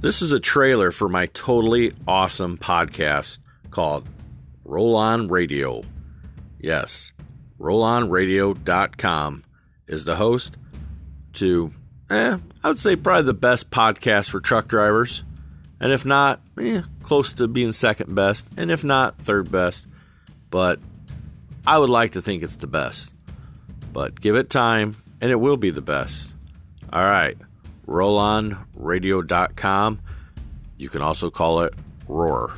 This is a trailer for my totally awesome podcast called Roll On Radio. Yes, rollonradio.com is the host to, eh, I would say probably the best podcast for truck drivers. And if not, eh, close to being second best. And if not, third best. But I would like to think it's the best. But give it time, and it will be the best. All right, rollonradio.com. You can also call it Roar.